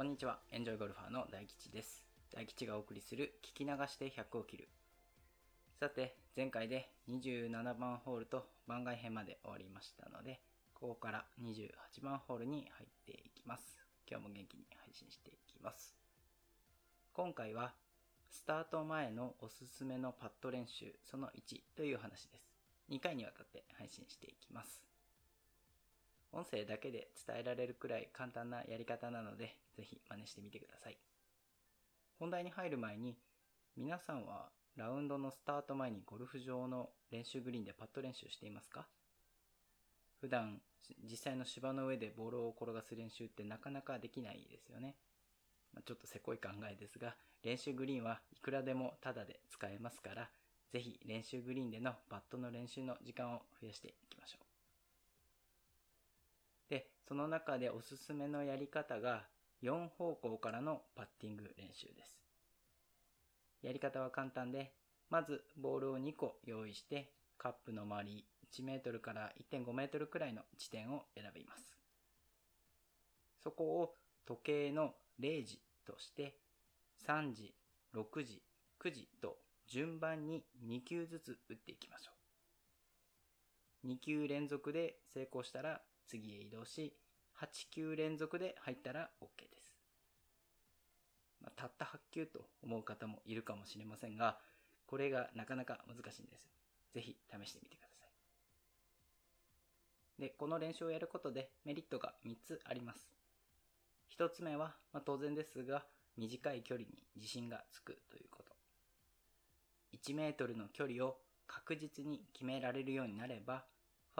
こんにちは。エンジョイゴルファーの大吉です。大吉がお送りする聞き流して100を切る。さて、前回で27番ホールと番外編まで終わりましたので、ここから28番ホールに入っていきます。今日も元気に配信していきます。今回は、スタート前のおすすめのパット練習その1という話です。2回にわたって配信していきます。音声だけで伝えられるくらい簡単なやり方なので、ぜひ真似してみてください。本題に入る前に、皆さんはラウンドのスタート前にゴルフ場の練習グリーンでパット練習していますか？普段実際の芝の上でボールを転がす練習ってなかなかできないですよね。まあ、ちょっとせこい考えですが、練習グリーンはいくらでもタダで使えますから、ぜひ練習グリーンでのパットの練習の時間を増やしていきましょう。その中でおすすめのやり方が4方向からのパッティング練習です。やり方は簡単で、まずボールを2個用意して、カップの周り1メートルから1.5メートルくらいの地点を選びます。そこを時計の0時として、3時、6時、9時と順番に2球ずつ打っていきましょう。2球連続で成功したら次へ移動し、8球連続で入ったら OK です。まあ、たった8球と思う方もいるかもしれませんが、これがなかなか難しいんですよ。ぜひ試してみてください。で、この練習をやることでメリットが3つあります。1つ目は、まあ、当然ですが、短い距離に自信がつくということ。1メートルの距離を確実に決められるようになれば、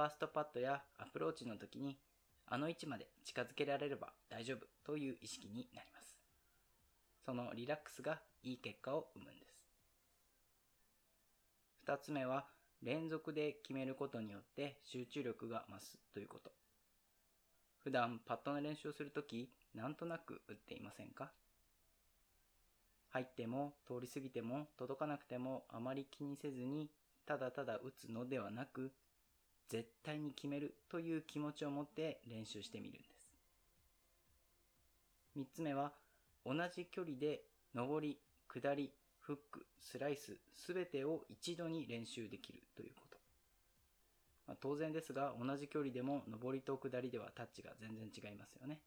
ファーストパットやアプローチの時に、あの位置まで近づけられれば大丈夫という意識になります。そのリラックスがいい結果を生むんです。二つ目は、連続で決めることによって集中力が増すということ。普段パットの練習をするとき、なんとなく打っていませんか？入っても通り過ぎても届かなくてもあまり気にせずにただただ打つのではなく絶対に決めるという気持ちを持って練習してみるんです。三つ目は同じ距離で上り、下り、フック、スライスすべてを一度に練習できるということ。まあ、当然ですが同じ距離でも上りと下りではタッチが全然違いますよね。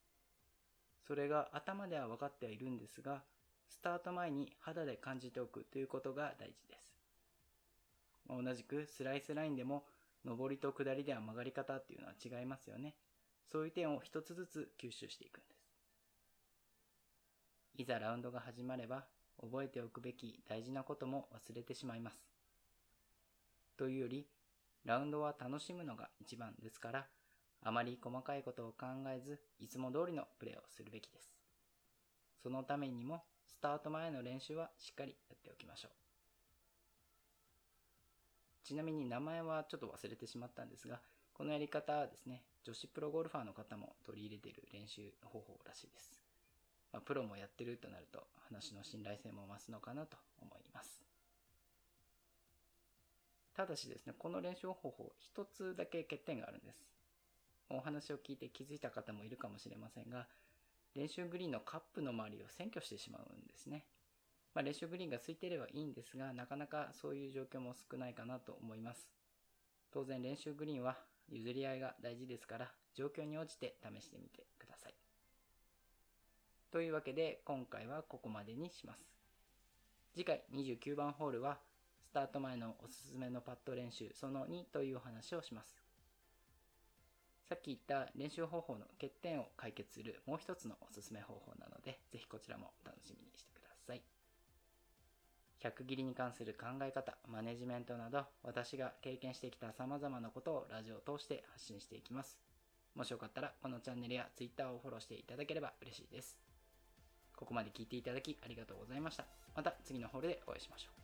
それが頭では分かってはいるんですがスタート前に肌で感じておくということが大事です。同じくスライスラインでも上りと下りでは曲がり方っていうのは違いますよね。そういう点を一つずつ吸収していくんです。いざラウンドが始まれば覚えておくべき大事なことも忘れてしまいます。というより、ラウンドは楽しむのが一番ですから、あまり細かいことを考えず、いつも通りのプレーをするべきです。そのためにも、スタート前の練習はしっかりやっておきましょう。ちなみに名前はちょっと忘れてしまったんですが、このやり方はですね、女子プロゴルファーの方も取り入れている練習方法らしいです。まあ、プロもやってるとなると話の信頼性も増すのかなと思います。ただしですね、この練習方法、一つだけ欠点があるんです。お話を聞いて気づいた方もいるかもしれませんが、練習グリーンのカップの周りを占拠してしまうんですね。まあ、練習グリーンが空いていればいいんですが、なかなかそういう状況も少ないかなと思います。当然練習グリーンは譲り合いが大事ですから、状況に応じて試してみてください。というわけで、今回はここまでにします。次回29番ホールは、スタート前のおすすめのパット練習その2というお話をします。さっき言った練習方法の欠点を解決するもう一つのおすすめ方法なので、ぜひこちらも楽しみにしてください。客切りに関する考え方、マネジメントなど、私が経験してきた様々なことをラジオを通して発信していきます。もしよかったら、このチャンネルや Twitter をフォローしていただければ嬉しいです。ここまで聞いていただきありがとうございました。また次のホールでお会いしましょう。